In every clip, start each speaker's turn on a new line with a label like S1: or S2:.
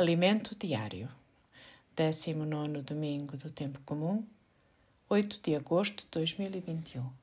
S1: Alimento diário. 19 domingo do Tempo Comum, 8 de agosto de 2021.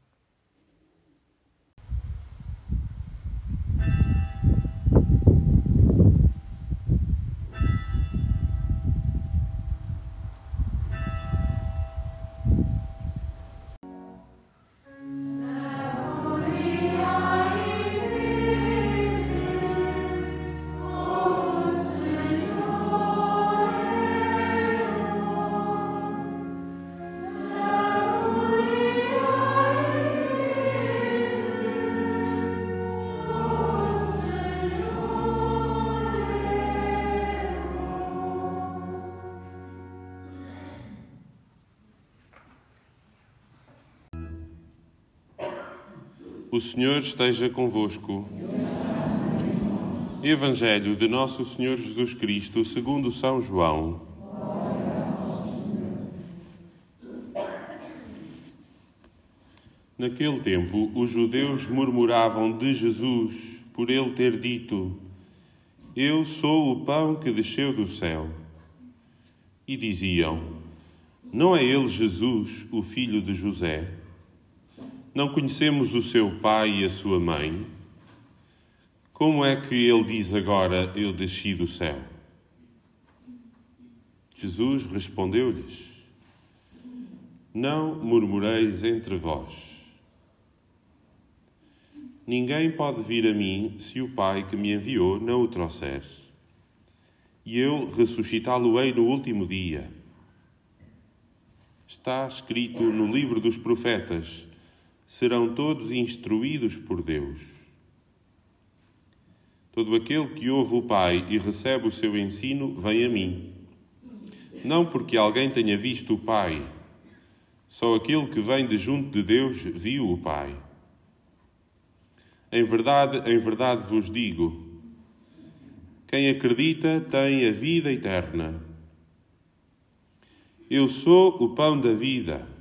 S2: O Senhor esteja convosco. Evangelho de Nosso Senhor Jesus Cristo, segundo São João. Naquele tempo, os judeus murmuravam de Jesus por ele ter dito: Eu sou o pão que desceu do céu. E diziam: Não é ele Jesus, o filho de José? Não conhecemos o seu pai e a sua mãe? Como é que ele diz agora: Eu desci do céu? Jesus respondeu-lhes: Não murmureis entre vós. Ninguém pode vir a mim se o Pai que me enviou não o trouxer. E eu ressuscitá-lo-ei no último dia. Está escrito no livro dos profetas serão todos instruídos por Deus. Todo aquele que ouve o Pai e recebe o seu ensino vem a mim. Não porque alguém tenha visto o Pai, só aquele que vem de junto de Deus viu o Pai. Em verdade, em verdade vos digo: quem acredita tem a vida eterna. Eu sou o pão da vida.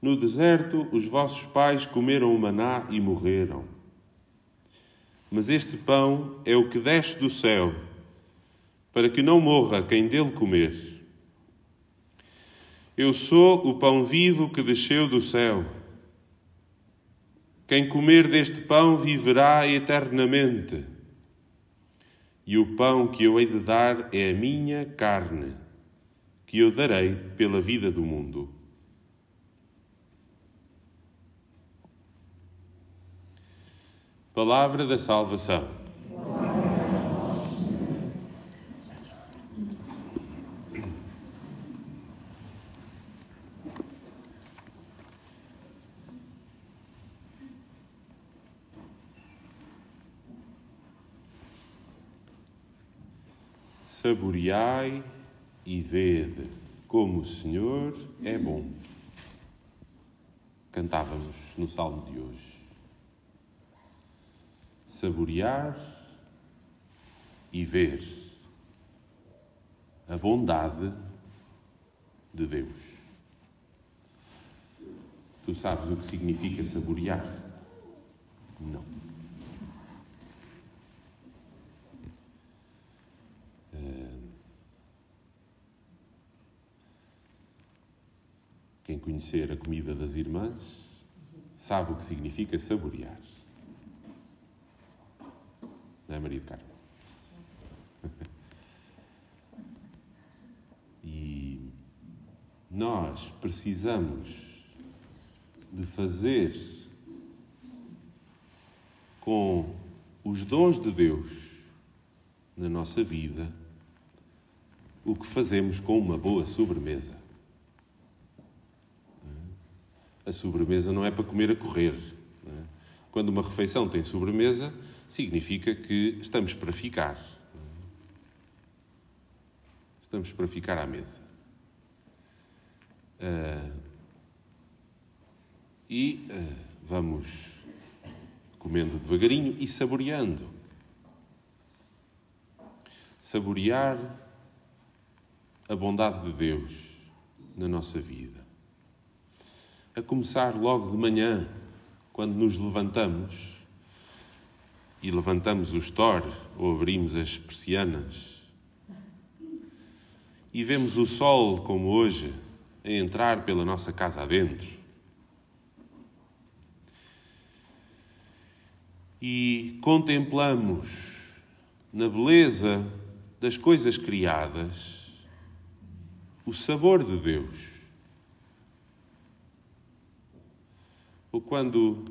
S2: No deserto, os vossos pais comeram o maná e morreram. Mas este pão é o que desce do céu, para que não morra quem dele comer. Eu sou o pão vivo que desceu do céu. Quem comer deste pão viverá eternamente. E o pão que eu hei de dar é a minha carne, que eu darei pela vida do mundo. Palavra da salvação. Saboreai e vede como o Senhor é bom. Cantávamos no salmo de hoje saborear e ver a bondade de Deus. Tu sabes o que significa saborear? Não. Quem conhecer a comida das irmãs sabe o que significa saborear é, Maria de Carmo? e nós precisamos de fazer com os dons de Deus na nossa vida o que fazemos com uma boa sobremesa. A sobremesa não é para comer a correr. É? Quando uma refeição tem sobremesa, significa que estamos para ficar. Estamos para ficar à mesa. Uh, e uh, vamos comendo devagarinho e saboreando. Saborear a bondade de Deus na nossa vida. A começar logo de manhã, quando nos levantamos e levantamos o store ou abrimos as persianas e vemos o sol, como hoje, a entrar pela nossa casa adentro. E contemplamos na beleza das coisas criadas o sabor de Deus. Ou quando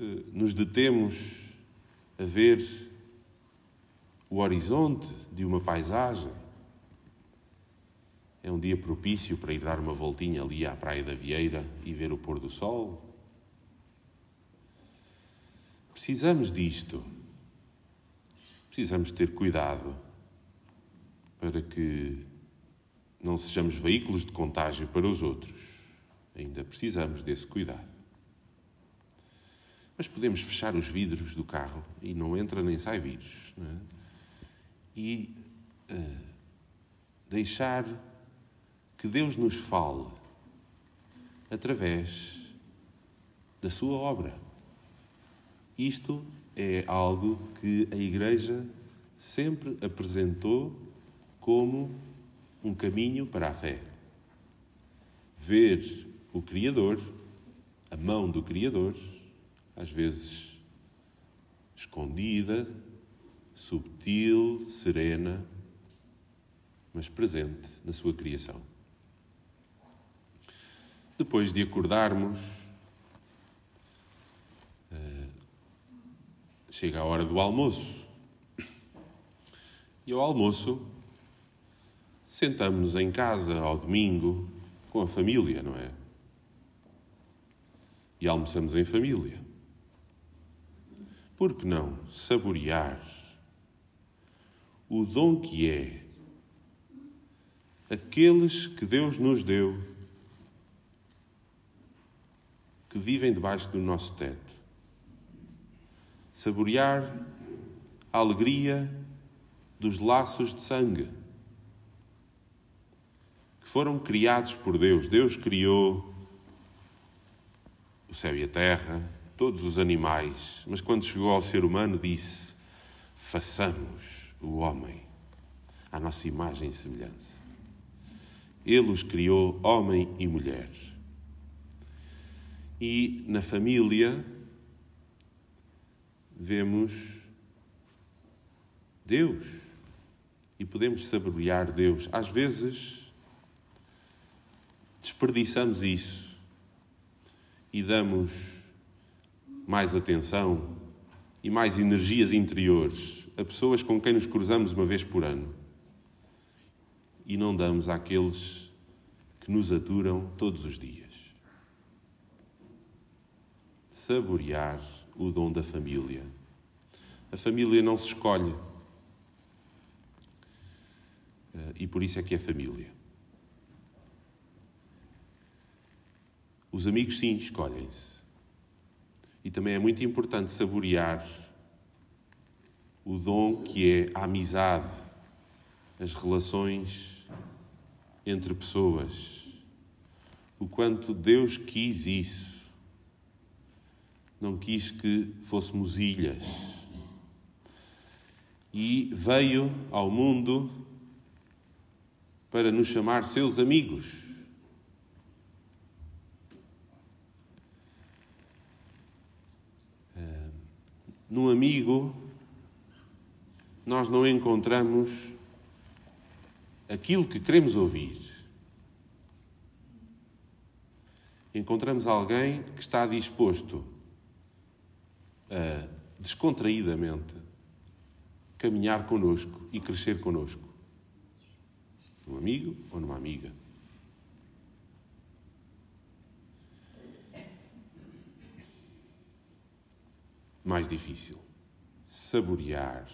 S2: eh, nos detemos a ver o horizonte de uma paisagem, é um dia propício para ir dar uma voltinha ali à Praia da Vieira e ver o pôr do sol. Precisamos disto. Precisamos ter cuidado para que não sejamos veículos de contágio para os outros. Ainda precisamos desse cuidado. Mas podemos fechar os vidros do carro e não entra nem sai vírus. É? E uh, deixar que Deus nos fale através da sua obra. Isto é algo que a Igreja sempre apresentou como um caminho para a fé. Ver o Criador, a mão do Criador, às vezes escondida, subtil, serena, mas presente na sua criação. Depois de acordarmos, eh, chega a hora do almoço. E ao almoço, sentamos-nos em casa ao domingo com a família, não é? E almoçamos em família. Por que não saborear o dom que é aqueles que Deus nos deu que vivem debaixo do nosso teto. Saborear a alegria dos laços de sangue que foram criados por Deus. Deus criou o céu e a terra, todos os animais, mas quando chegou ao ser humano disse: façamos o homem à nossa imagem e semelhança. Ele os criou homem e mulher. E na família vemos Deus e podemos saborear Deus. Às vezes desperdiçamos isso e damos mais atenção e mais energias interiores a pessoas com quem nos cruzamos uma vez por ano e não damos àqueles que nos aturam todos os dias saborear o dom da família. A família não se escolhe. Eh, e por isso é que é família. Os amigos, sim, escolhem-se. E também é muito importante saborear o dom que é a amizade, as relações entre pessoas. O quanto Deus quis isso não quis que fôssemos ilhas. E veio ao mundo para nos chamar seus amigos. Num amigo, nós não encontramos aquilo que queremos ouvir. Encontramos alguém que está disposto uh, descontraídamente caminhar connosco e crescer connosco. Num amigo ou numa amiga. Mais difícil. Saborear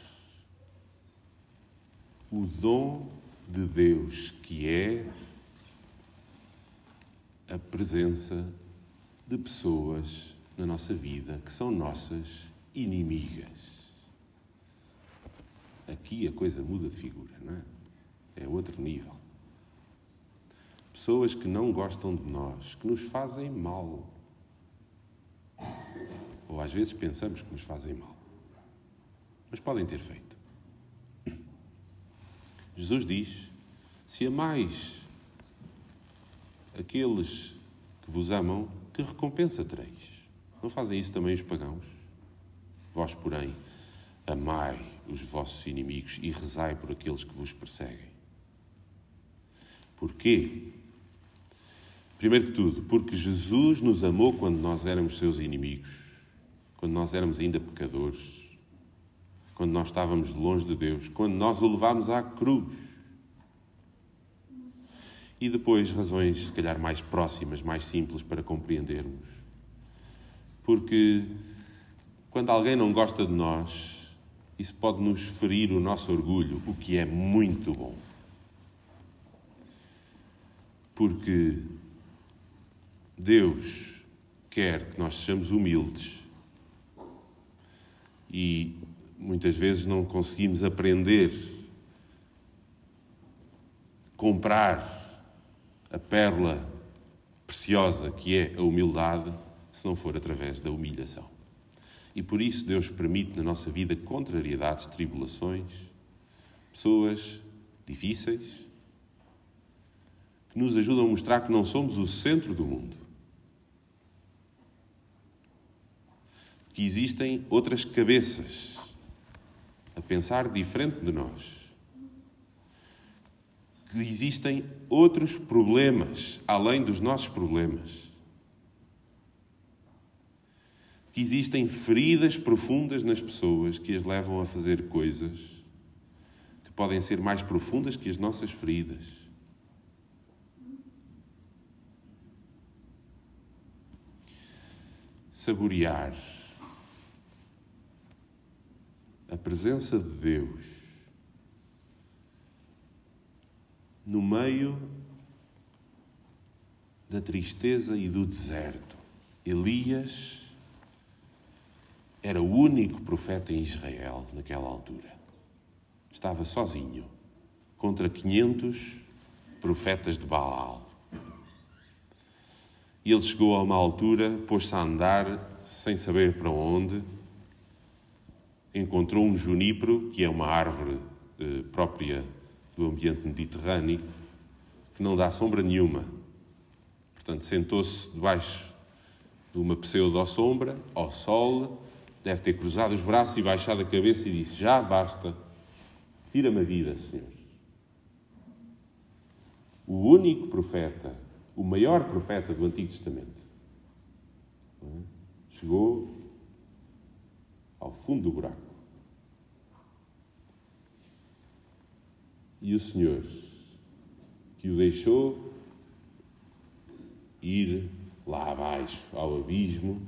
S2: o dom de Deus que é a presença de pessoas na nossa vida que são nossas inimigas. Aqui a coisa muda de figura, não é? É outro nível. Pessoas que não gostam de nós, que nos fazem mal. Ou às vezes pensamos que nos fazem mal. Mas podem ter feito. Jesus diz: Se amais aqueles que vos amam, que recompensa tereis? Não fazem isso também os pagãos? Vós, porém, amai os vossos inimigos e rezai por aqueles que vos perseguem. Porquê? Primeiro que tudo, porque Jesus nos amou quando nós éramos seus inimigos, quando nós éramos ainda pecadores, quando nós estávamos longe de Deus, quando nós o levámos à cruz. E depois razões, se calhar, mais próximas, mais simples para compreendermos. Porque quando alguém não gosta de nós, isso pode nos ferir o nosso orgulho, o que é muito bom. Porque Deus quer que nós sejamos humildes e muitas vezes não conseguimos aprender, comprar a pérola preciosa que é a humildade, se não for através da humilhação. E por isso Deus permite na nossa vida contrariedades, tribulações, pessoas difíceis, que nos ajudam a mostrar que não somos o centro do mundo. Que existem outras cabeças a pensar diferente de nós que existem outros problemas além dos nossos problemas. Que existem feridas profundas nas pessoas que as levam a fazer coisas que podem ser mais profundas que as nossas feridas. Saborear a presença de Deus no meio da tristeza e do deserto. Elias era o único profeta em Israel naquela altura. Estava sozinho contra 500 profetas de Baal. E ele chegou a uma altura, pôs-se a andar sem saber para onde. Encontrou um junípero, que é uma árvore eh, própria do ambiente mediterrâneo, que não dá sombra nenhuma. Portanto, sentou-se debaixo de uma pseudo-sombra, ao sol, deve ter cruzado os braços e baixado a cabeça e disse: Já basta, tira-me a vida, Senhor. O único profeta, o maior profeta do Antigo Testamento, é? chegou ao fundo do buraco. E o Senhor, que o deixou ir lá abaixo ao abismo,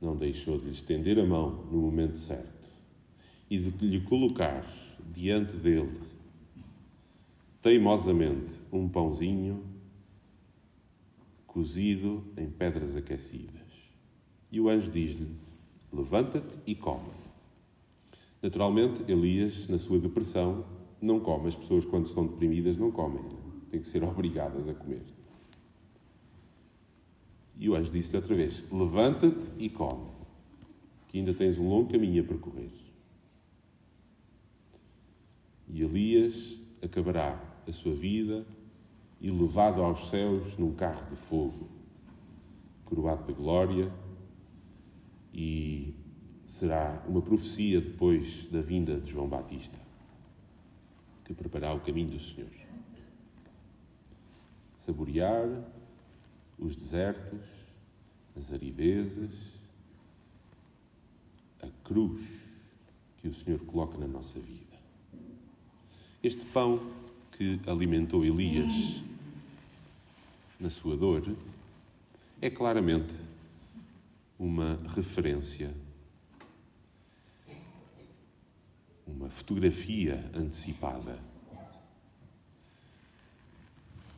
S2: não deixou de lhe estender a mão no momento certo e de lhe colocar diante dele, teimosamente, um pãozinho cozido em pedras aquecidas. E o anjo diz-lhe: Levanta-te e come. Naturalmente, Elias, na sua depressão, não come. As pessoas, quando estão deprimidas, não comem. Têm que ser obrigadas a comer. E o anjo disse-lhe outra vez: Levanta-te e come, que ainda tens um longo caminho a percorrer. E Elias acabará a sua vida e levado aos céus num carro de fogo, coroado de glória, e será uma profecia depois da vinda de João Batista que preparar o caminho do Senhor. Saborear os desertos, as aridezes, a cruz que o Senhor coloca na nossa vida. Este pão que alimentou Elias na sua dor é claramente uma referência uma fotografia antecipada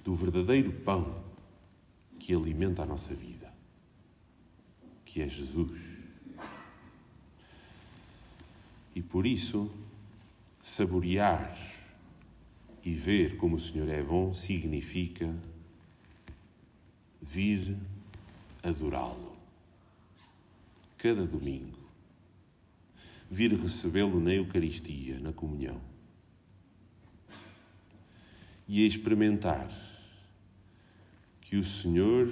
S2: do verdadeiro pão que alimenta a nossa vida, que é Jesus. E por isso, saborear e ver como o Senhor é bom significa vir adorá-lo cada domingo vir recebê-lo na Eucaristia, na comunhão. e experimentar que o Senhor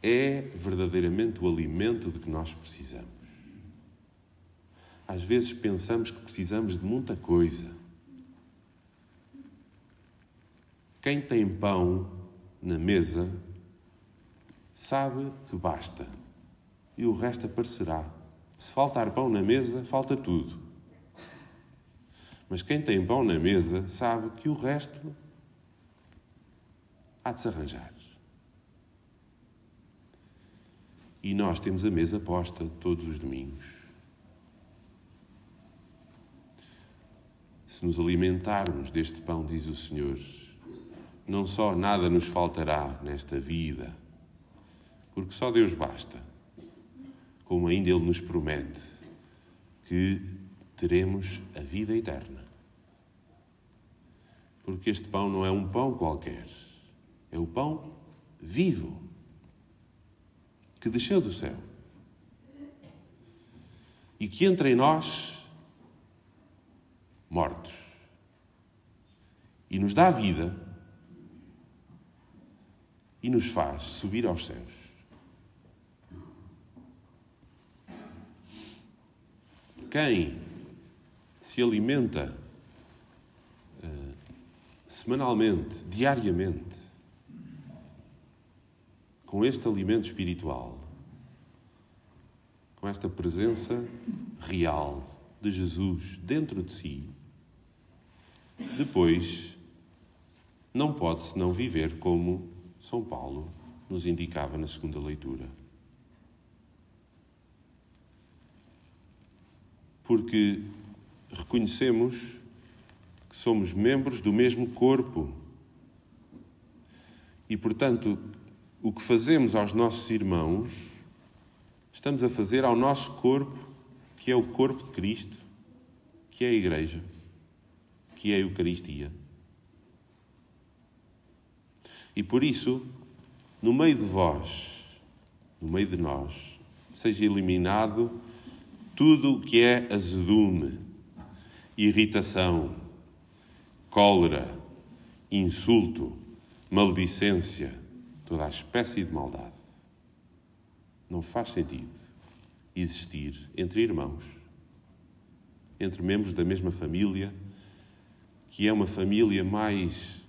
S2: é verdadeiramente o alimento de que nós precisamos. Às vezes pensamos que precisamos de muita coisa. Quem tem pão na mesa sabe que basta e o resto aparecerá. Se faltar pão na mesa, falta tudo. Mas quem tem pão na mesa sabe que o resto há de se arranjar. E nós temos a mesa posta todos os domingos. Se nos alimentarmos deste pão, diz o Senhor, não só nada nos faltará nesta vida, porque só Deus basta, como ainda Ele nos promete que teremos a vida eterna. Porque este pão não é um pão qualquer, é o pão vivo que desceu do céu e que entra em nós mortos e nos dá vida e nos faz subir aos céus. Quem se alimenta uh, semanalmente, diariamente, com este alimento espiritual, com esta presença real de Jesus dentro de si, depois não pode senão viver como São Paulo nos indicava na segunda leitura. Porque reconhecemos que somos membros do mesmo corpo e, portanto, o que fazemos aos nossos irmãos, estamos a fazer ao nosso corpo, que é o corpo de Cristo, que é a Igreja, que é a Eucaristia. E por isso, no meio de vós, no meio de nós, seja eliminado tudo o que é azedume, irritação, cólera, insulto, maldicência, toda a espécie de maldade. Não faz sentido existir entre irmãos, entre membros da mesma família, que é uma família mais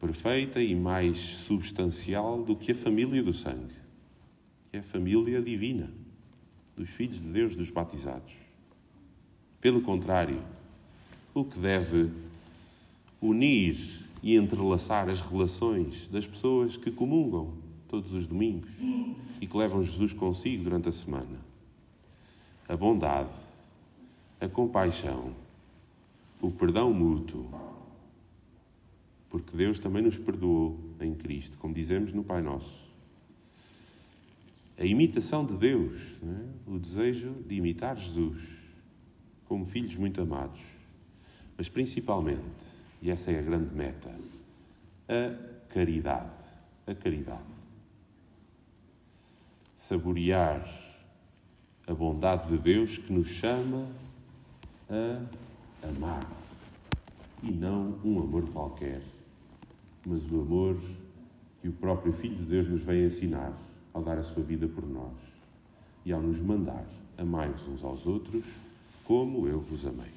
S2: perfeita e mais substancial do que a família do sangue, que é a família divina, dos filhos de Deus, dos batizados. Pelo contrário, o que deve unir e entrelaçar as relações das pessoas que comungam todos os domingos e que levam Jesus consigo durante a semana. A bondade, a compaixão, o perdão mútuo, porque Deus também nos perdoou em Cristo, como dizemos no Pai Nosso. A imitação de Deus, é? o desejo de imitar Jesus como filhos muito amados, mas principalmente e essa é a grande meta. A caridade. A caridade. Saborear a bondade de Deus que nos chama a amar. E não um amor qualquer, mas o amor que o próprio Filho de Deus nos vem ensinar ao dar a sua vida por nós e ao nos mandar amai-vos uns aos outros como eu vos amei.